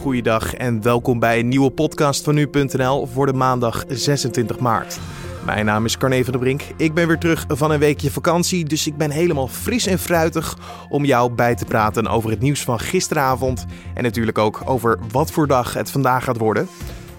Goeiedag en welkom bij een nieuwe podcast van nu.nl voor de maandag 26 maart. Mijn naam is Carne van der Brink. Ik ben weer terug van een weekje vakantie, dus ik ben helemaal fris en fruitig om jou bij te praten over het nieuws van gisteravond en natuurlijk ook over wat voor dag het vandaag gaat worden.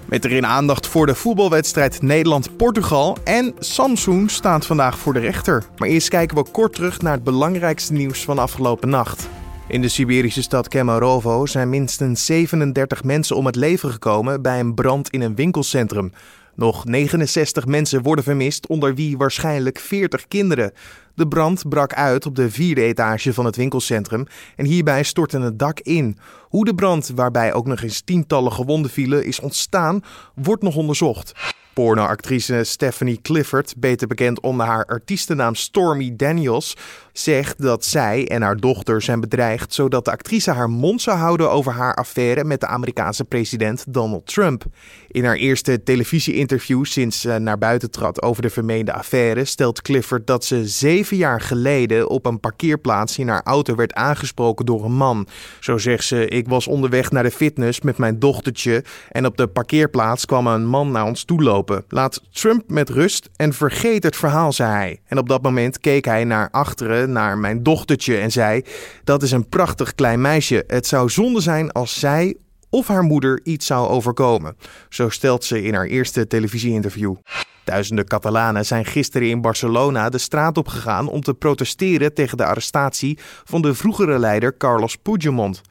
Met erin aandacht voor de voetbalwedstrijd Nederland-Portugal. En Samsung staat vandaag voor de rechter. Maar eerst kijken we kort terug naar het belangrijkste nieuws van afgelopen nacht. In de Siberische stad Kemerovo zijn minstens 37 mensen om het leven gekomen bij een brand in een winkelcentrum. Nog 69 mensen worden vermist, onder wie waarschijnlijk 40 kinderen. De brand brak uit op de vierde etage van het winkelcentrum en hierbij stortte het dak in. Hoe de brand, waarbij ook nog eens tientallen gewonden vielen, is ontstaan, wordt nog onderzocht. Pornoactrice Stephanie Clifford, beter bekend onder haar artiestennaam Stormy Daniels, zegt dat zij en haar dochter zijn bedreigd zodat de actrice haar mond zou houden over haar affaire met de Amerikaanse president Donald Trump. In haar eerste televisie-interview sinds ze naar buiten trad over de vermeende affaire stelt Clifford dat ze zeven jaar geleden op een parkeerplaats in haar auto werd aangesproken door een man. Zo zegt ze: Ik was onderweg naar de fitness met mijn dochtertje en op de parkeerplaats kwam een man naar ons toe lopen. Laat Trump met rust en vergeet het verhaal, zei hij. En op dat moment keek hij naar achteren naar mijn dochtertje en zei: Dat is een prachtig klein meisje. Het zou zonde zijn als zij of haar moeder iets zou overkomen. Zo stelt ze in haar eerste televisieinterview. Duizenden Catalanen zijn gisteren in Barcelona de straat op gegaan om te protesteren tegen de arrestatie van de vroegere leider Carlos Puigdemont.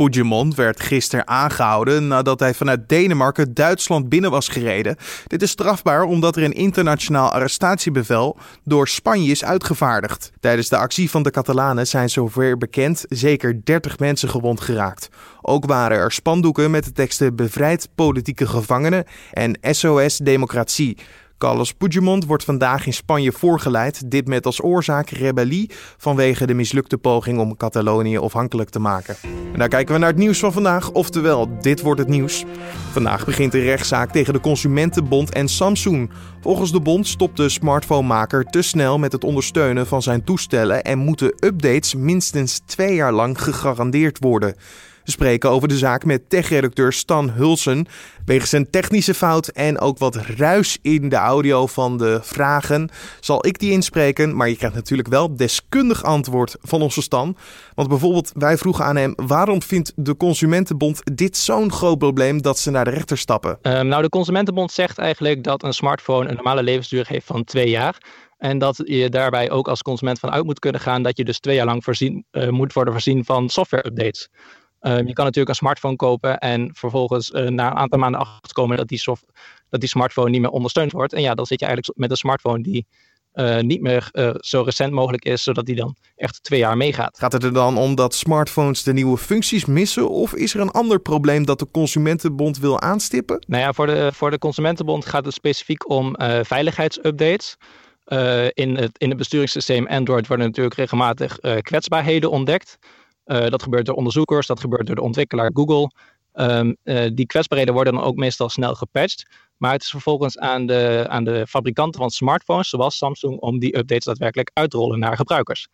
Puigdemont werd gisteren aangehouden nadat hij vanuit Denemarken Duitsland binnen was gereden. Dit is strafbaar omdat er een internationaal arrestatiebevel door Spanje is uitgevaardigd. Tijdens de actie van de Catalanen zijn zover bekend zeker 30 mensen gewond geraakt. Ook waren er spandoeken met de teksten Bevrijd politieke gevangenen en SOS Democratie. Carlos Puigdemont wordt vandaag in Spanje voorgeleid. Dit met als oorzaak rebellie vanwege de mislukte poging om Catalonië afhankelijk te maken. En daar kijken we naar het nieuws van vandaag, oftewel dit wordt het nieuws. Vandaag begint een rechtszaak tegen de Consumentenbond en Samsung. Volgens de bond stopt de smartphonemaker te snel met het ondersteunen van zijn toestellen en moeten updates minstens twee jaar lang gegarandeerd worden. Spreken over de zaak met tech-redacteur Stan Hulsen. Wegens een technische fout en ook wat ruis in de audio van de vragen zal ik die inspreken. Maar je krijgt natuurlijk wel deskundig antwoord van onze Stan. Want bijvoorbeeld, wij vroegen aan hem: waarom vindt de Consumentenbond dit zo'n groot probleem dat ze naar de rechter stappen? Um, nou, de Consumentenbond zegt eigenlijk dat een smartphone een normale levensduur heeft van twee jaar. En dat je daarbij ook als consument van uit moet kunnen gaan dat je dus twee jaar lang voorzien, uh, moet worden voorzien van software-updates. Um, je kan natuurlijk een smartphone kopen en vervolgens uh, na een aantal maanden achterkomen dat die, soft, dat die smartphone niet meer ondersteund wordt. En ja, dan zit je eigenlijk met een smartphone die uh, niet meer uh, zo recent mogelijk is, zodat die dan echt twee jaar meegaat. Gaat het er dan om dat smartphones de nieuwe functies missen? Of is er een ander probleem dat de Consumentenbond wil aanstippen? Nou ja, voor de, voor de Consumentenbond gaat het specifiek om veiligheidsupdates. in, het, in het besturingssysteem Android worden natuurlijk regelmatig kwetsbaarheden ontdekt. Uh, dat gebeurt door onderzoekers, dat gebeurt door de ontwikkelaar Google. Um, uh, die kwetsbaarheden worden dan ook meestal snel gepatcht. Maar het is vervolgens aan de, aan de fabrikanten van smartphones, zoals Samsung, om die updates daadwerkelijk uit te rollen naar gebruikers.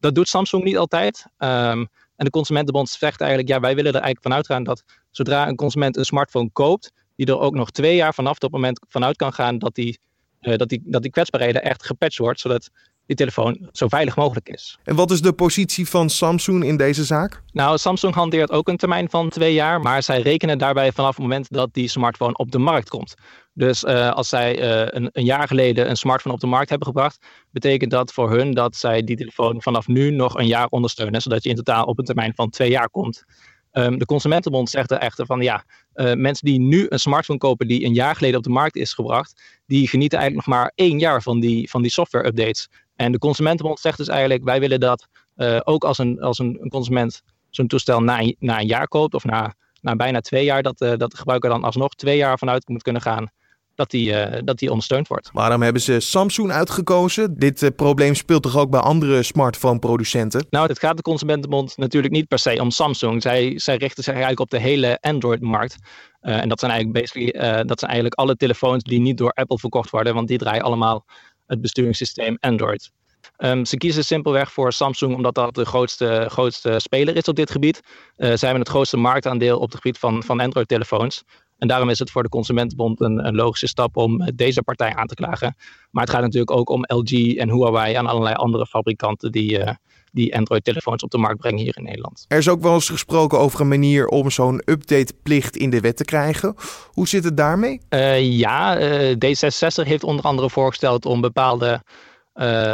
Dat doet Samsung niet altijd. Um, en de Consumentenbond zegt eigenlijk, ja, wij willen er eigenlijk vanuit gaan dat zodra een consument een smartphone koopt, die er ook nog twee jaar vanaf dat moment vanuit kan gaan dat die, dat die, dat die kwetsbaarheden echt gepatcht wordt, zodat die telefoon zo veilig mogelijk is. En wat is de positie van Samsung in deze zaak? Nou, Samsung hanteert ook een termijn van twee jaar, maar zij rekenen daarbij vanaf het moment dat die smartphone op de markt komt. Dus uh, als zij uh, een, een, jaar geleden een smartphone op de markt hebben gebracht, betekent dat voor hun dat zij die telefoon vanaf nu nog een jaar ondersteunen, zodat je in totaal op een termijn van twee jaar komt. Um, de Consumentenbond zegt er echter van ja, uh, mensen die nu een smartphone kopen die een jaar geleden op de markt is gebracht, die genieten eigenlijk nog maar één jaar van die, van die software updates. En de Consumentenbond zegt dus eigenlijk, wij willen dat uh, ook als een, als een, een consument zo'n toestel na, na een jaar koopt of na, na bijna twee jaar, dat, uh, dat de gebruiker dan alsnog twee jaar vanuit moet kunnen gaan dat die, uh, dat die ondersteund wordt. Waarom hebben ze Samsung uitgekozen? Dit uh, probleem speelt toch ook bij andere smartphone-producenten? Nou, het gaat de Consumentenbond natuurlijk niet per se om Samsung. Zij, zij richten zich eigenlijk op de hele Android-markt. Uh, en dat zijn, eigenlijk basically, dat zijn eigenlijk alle telefoons die niet door Apple verkocht worden, want die draaien allemaal het besturingssysteem Android. Um, ze kiezen simpelweg voor Samsung omdat dat de grootste, grootste speler is op dit gebied. Uh, zij hebben het grootste marktaandeel op het gebied van, van Android-telefoons. En daarom is het voor de Consumentenbond een, een, logische stap om eh, deze partij aan te klagen. Maar het gaat natuurlijk ook om LG en Huawei en allerlei andere fabrikanten die, uh, die Android-telefoons op de markt brengen hier in Nederland. Er is ook wel eens gesproken over een manier om zo'n updateplicht in de wet te krijgen. Hoe zit het daarmee? Uh, ja, D66 heeft onder andere voorgesteld om bepaalde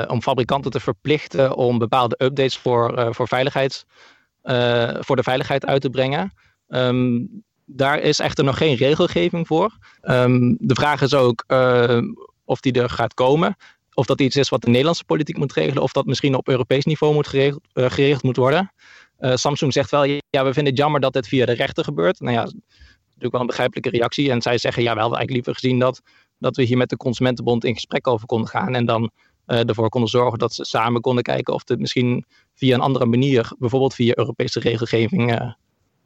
om fabrikanten te verplichten om bepaalde updates voor, voor, veiligheids, uh, voor de veiligheid uit te brengen. Um, daar is echter nog geen regelgeving voor. Um, de vraag is ook of die er gaat komen. Of dat iets is wat de Nederlandse politiek moet regelen. Of dat misschien op Europees niveau moet geregeld, geregeld moet worden. Samsung zegt wel, ja, we vinden het jammer dat dit via de rechter gebeurt. Nou ja, natuurlijk wel een begrijpelijke reactie. En zij zeggen, ja, we hadden eigenlijk liever gezien dat, dat we hier met de Consumentenbond in gesprek over konden gaan. En dan ervoor konden zorgen dat ze samen konden kijken of het misschien via een andere manier, bijvoorbeeld via Europese regelgeving,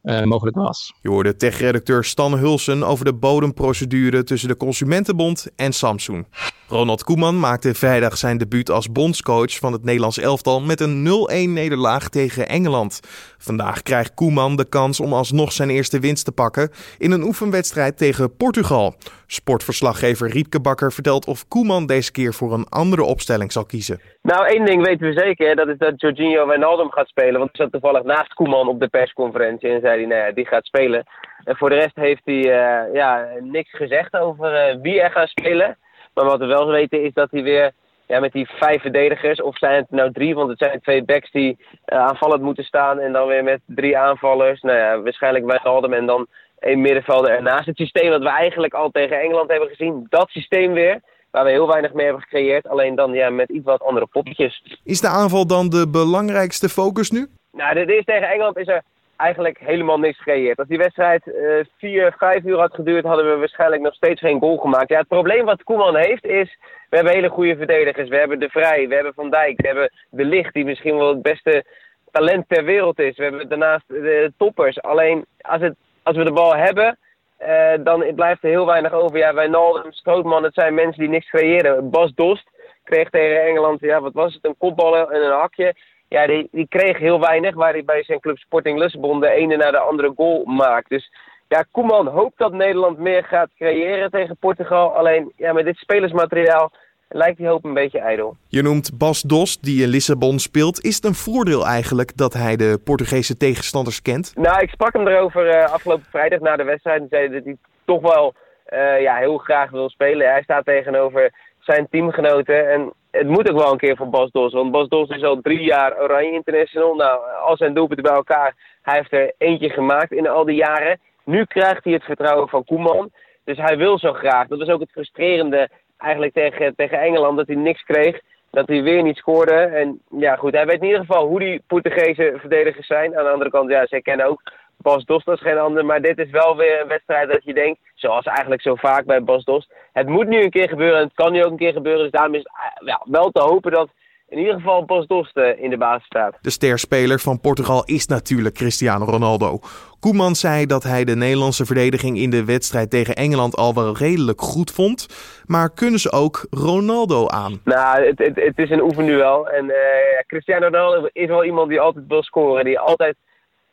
uh, mogelijk was. Je hoorde tech-redacteur Stan Hulsen over de bodemprocedure tussen de Consumentenbond en Samsung. Ronald Koeman maakte vrijdag zijn debuut als bondscoach van het Nederlands elftal met een 0-1 nederlaag tegen Engeland. Vandaag krijgt Koeman de kans om alsnog zijn eerste winst te pakken in een oefenwedstrijd tegen Portugal. Sportverslaggever Riepke Bakker vertelt of Koeman deze keer voor een andere opstelling zal kiezen. Nou, één ding weten we zeker, dat is dat Jorginho Wijnaldum gaat spelen. Want hij zat toevallig naast Koeman op de persconferentie en zei hij, nou ja, die gaat spelen. En voor de rest heeft hij uh, ja, niks gezegd over uh, wie er gaat spelen. Maar wat we wel weten is dat hij weer ja, met die vijf verdedigers, of zijn het nou drie, want het zijn twee backs die uh, aanvallend moeten staan. En dan weer met drie aanvallers. Nou ja, waarschijnlijk Wijnaldum en dan een middenvelder ernaast. Het systeem wat we eigenlijk al tegen Engeland hebben gezien, dat systeem weer. Waar we heel weinig mee hebben gecreëerd. Alleen dan ja, met iets wat andere poppetjes. Is de aanval dan de belangrijkste focus nu? Nou, de eerste tegen Engeland is er eigenlijk helemaal niks gecreëerd. Als die wedstrijd uh, vier, vijf uur had geduurd, hadden we waarschijnlijk nog steeds geen goal gemaakt. Ja, het probleem wat Koeman heeft is, we hebben hele goede verdedigers. We hebben De Vrij, we hebben Van Dijk, we hebben De Licht, die misschien wel het beste talent ter wereld is. We hebben daarnaast de toppers. Alleen, als, het, als we de bal hebben, uh, dan blijft er heel weinig over. Ja, Wijnaldum, Strootman, het zijn mensen die niks creëren. Bas Dost kreeg tegen Engeland, ja, wat was het, een kopbal en een hakje ja, die, die kreeg heel weinig, waar hij bij zijn club Sporting Lissabon de ene naar de andere goal maakt. Dus ja, Koeman hoopt dat Nederland meer gaat creëren tegen Portugal. Alleen ja, met dit spelersmateriaal lijkt die hoop een beetje ijdel. Je noemt Bas Dos, die in Lissabon speelt. Is het een voordeel eigenlijk dat hij de Portugese tegenstanders kent? Nou, ik sprak hem erover uh, afgelopen vrijdag na de wedstrijd. En zei dat hij toch wel uh, ja, heel graag wil spelen. Hij staat tegenover zijn teamgenoten. En het moet ook wel een keer voor Bas Dos. Want Bas Dos is al drie jaar Oranje International. Nou, al zijn doelpunten bij elkaar. Hij heeft er eentje gemaakt in al die jaren. Nu krijgt hij het vertrouwen van Koeman. Dus hij wil zo graag. Dat is ook het frustrerende eigenlijk tegen, tegen Engeland. Dat hij niks kreeg. Dat hij weer niet scoorde. En ja, goed. Hij weet in ieder geval hoe die Portugese verdedigers zijn. Aan de andere kant, ja, zij kennen ook Bas Dost is geen ander. Maar dit is wel weer een wedstrijd dat je denkt, zoals eigenlijk zo vaak bij Bas Dost. Het moet nu een keer gebeuren en het kan nu ook een keer gebeuren. Dus daarom is het ja, wel te hopen dat in ieder geval Bas Dost in de basis staat. De sterspeler van Portugal is natuurlijk Cristiano Ronaldo. Koeman zei dat hij de Nederlandse verdediging in de wedstrijd tegen Engeland al wel redelijk goed vond. Maar kunnen ze ook Ronaldo aan? Nou, het, het, het is een oefenduel. En uh, Cristiano Ronaldo is wel iemand die altijd wil scoren. Die altijd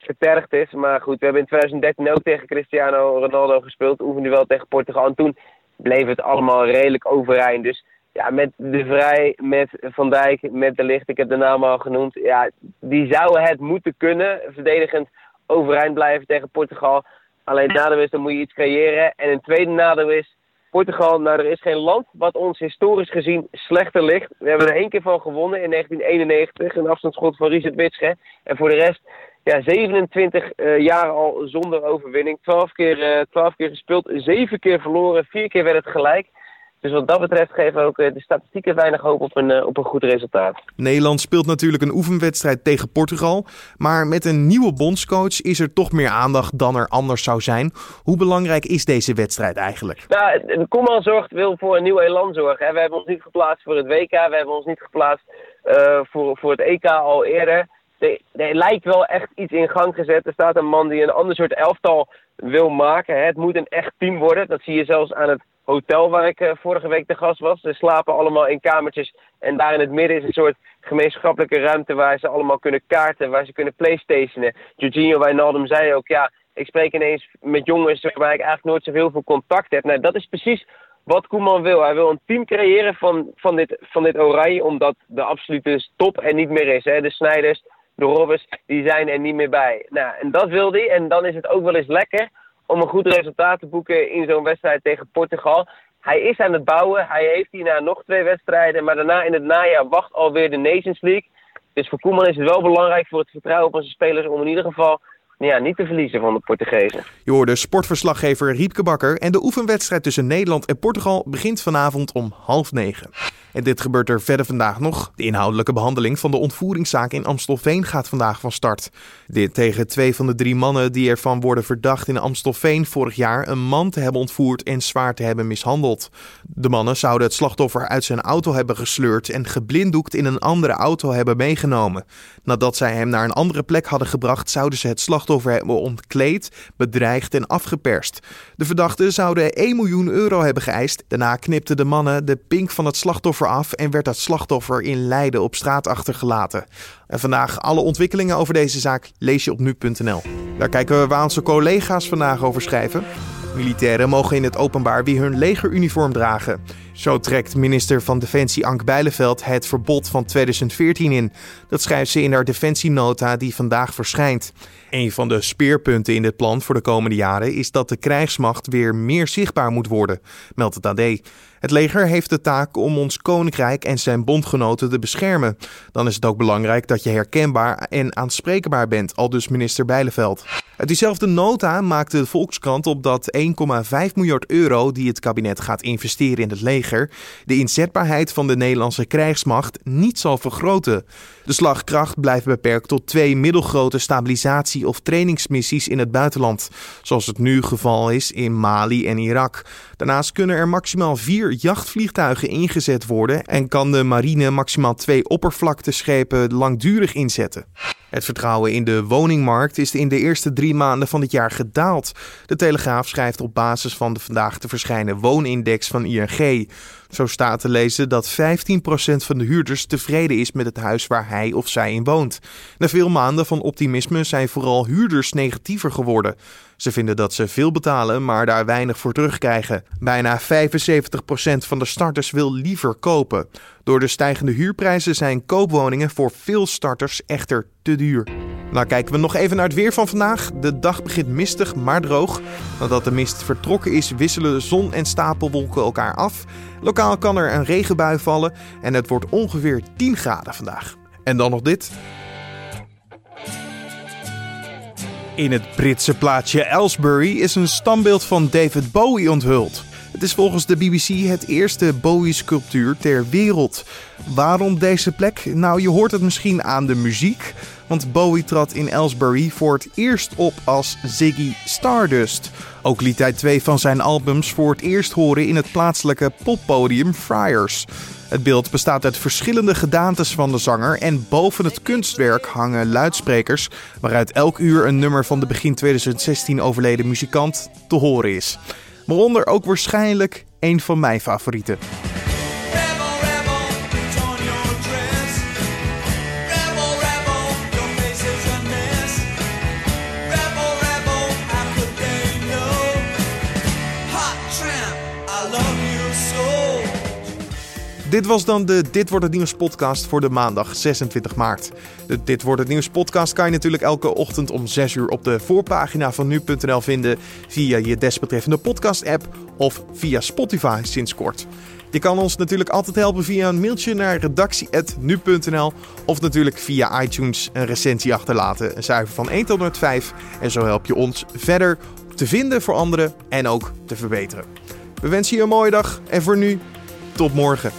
getergd is. Maar goed, we hebben in 2013 ook tegen Cristiano Ronaldo gespeeld. Oefende wel tegen Portugal. En toen bleef het allemaal redelijk overeind. Dus ja, met De Vrij, met Van Dijk, met De Licht, ik heb de naam al genoemd. Ja, die zouden het moeten kunnen, verdedigend overeind blijven tegen Portugal. Alleen nadeel is, dan moet je iets creëren. En een tweede nadeel is, Portugal, nou er is geen land wat ons historisch gezien slechter ligt. We hebben er één keer van gewonnen in 1991, een afstandsschot van Richard Witsche. En voor de rest ja, 27 uh, eh, jaar al zonder overwinning. 12 keer, uh, 12 keer gespeeld, 7 keer verloren, 4 keer werd het gelijk. Dus wat dat betreft geven ook uh, de statistieken weinig hoop op een, op een goed resultaat. Nederland speelt natuurlijk een oefenwedstrijd tegen Portugal. Maar met een nieuwe bondscoach is er toch meer aandacht dan er anders zou zijn. Hoe belangrijk is deze wedstrijd eigenlijk? Nou, Koeman zorgt, wil voor een nieuw elan zorgen. We hebben ons niet geplaatst voor het WK. We hebben ons niet geplaatst uh, voor, voor het EK al eerder er, lijkt wel echt iets in gang gezet. Er staat een man die een ander soort elftal wil maken. Het moet een echt team worden. Dat zie je zelfs aan het hotel waar ik vorige week de gast was. Ze slapen allemaal in kamertjes en daar in het midden is een soort gemeenschappelijke ruimte waar ze allemaal kunnen kaarten, waar ze kunnen playstationen. Jorginho Wijnaldum zei ook, ja, ik spreek ineens met jongens waar ik eigenlijk nooit zoveel veel contact heb. Nou, dat is precies wat Koeman wil. Hij wil een team creëren van, van, dit, van dit oranje, omdat de absolute top er niet meer is. Hè. De Snijders, de Robbers, die zijn er niet meer bij. Nou, en dat wil hij. En dan is het ook wel eens lekker om een goed resultaat te boeken in zo'n wedstrijd tegen Portugal. Hij is aan het bouwen. Hij heeft hierna nog twee wedstrijden. Maar daarna in het najaar wacht alweer de Nations League. Dus voor Koeman is het wel belangrijk voor het vertrouwen van zijn spelers om in ieder geval ja, niet te verliezen van de Portugezen. Je hoorde sportverslaggever Riepke Bakker en de oefenwedstrijd tussen Nederland en Portugal begint vanavond om half negen. En dit gebeurt er verder vandaag nog. De inhoudelijke behandeling van de ontvoeringszaak in Amstelveen gaat vandaag van start. Dit tegen twee van de drie mannen die ervan worden verdacht in Amstelveen vorig jaar een man te hebben ontvoerd en zwaar te hebben mishandeld. De mannen zouden het slachtoffer uit zijn auto hebben gesleurd en geblinddoekt in een andere auto hebben meegenomen. Nadat zij hem naar een andere plek hadden gebracht, zouden ze het slachtoffer hebben ontkleed, bedreigd en afgeperst. De verdachten zouden 1 miljoen euro hebben geëist. Daarna knipten de mannen de pink van het slachtoffer af en werd het slachtoffer in Leiden op straat achtergelaten. En vandaag alle ontwikkelingen over deze zaak lees je op nu.nl. Daar kijken we waar onze collega's vandaag over schrijven. Militairen mogen in het openbaar weer hun legeruniform dragen. Zo trekt minister van Defensie Ank Bijleveld het verbod van 2014 in. Dat schrijft ze in haar defensienota die vandaag verschijnt. Een van de speerpunten in dit plan voor de komende jaren is dat de krijgsmacht weer meer zichtbaar moet worden, meldt het AD. Het leger heeft de taak om ons koninkrijk en zijn bondgenoten te beschermen. Dan is het ook belangrijk dat je herkenbaar en aanspreekbaar bent, al dus minister Bijleveld. Uit diezelfde nota maakte de Volkskrant op dat 1,5 miljard euro die het kabinet gaat investeren in het leger, de inzetbaarheid van de Nederlandse krijgsmacht niet zal vergroten. De slagkracht blijft beperkt tot twee middelgrote of trainingsmissies in het buitenland, zoals het nu geval is in Mali en Irak. Daarnaast kunnen er maximaal vier jachtvliegtuigen ingezet worden en kan de marine maximaal twee oppervlakteschepen langdurig inzetten. Het vertrouwen in de woningmarkt is in de eerste drie maanden van het jaar gedaald. De Telegraaf schrijft op basis van de vandaag te verschijnen woonindex van ING. Zo staat te lezen dat 15% van de huurders tevreden is met het huis waar hij of zij in woont. Na veel maanden van optimisme zijn vooral huurders negatiever geworden. Ze vinden dat ze veel betalen, maar daar weinig voor terugkrijgen. Bijna 75% van de starters wil liever kopen. Door de stijgende huurprijzen zijn koopwoningen voor veel starters echter te duur. Nou kijken we nog even naar het weer van vandaag. De dag begint mistig, maar droog. Nadat de mist vertrokken is, wisselen zon en stapelwolken elkaar af. Lokaal kan er een regenbui vallen en het wordt ongeveer 10 graden vandaag. En dan nog dit. In het Britse plaatsje Aylesbury is een standbeeld van David Bowie onthuld. Het is volgens de BBC het eerste Bowie-sculptuur ter wereld. Waarom deze plek? Nou, je hoort het misschien aan de muziek. Want Bowie trad in Aylesbury voor het eerst op als Ziggy Stardust. Ook liet hij twee van zijn albums voor het eerst horen in het plaatselijke poppodium Friars. Het beeld bestaat uit verschillende gedaantes van de zanger en boven het kunstwerk hangen luidsprekers waaruit elk uur een nummer van de begin 2016 overleden muzikant te horen is. Waaronder ook waarschijnlijk een van mijn favorieten. Dit was dan de Dit wordt het nieuws podcast voor de maandag 26 maart. De Dit wordt het nieuws podcast kan je natuurlijk elke ochtend om 6 uur op de voorpagina van nu.nl vinden via je desbetreffende podcast app of via Spotify sinds kort. Je kan ons natuurlijk altijd helpen via een mailtje naar redactie.nu.nl of natuurlijk via iTunes een recensie achterlaten. Een cijfer van 1 tot 105 en zo help je ons verder te vinden voor anderen en ook te verbeteren. We wensen je een mooie dag en voor nu, tot morgen.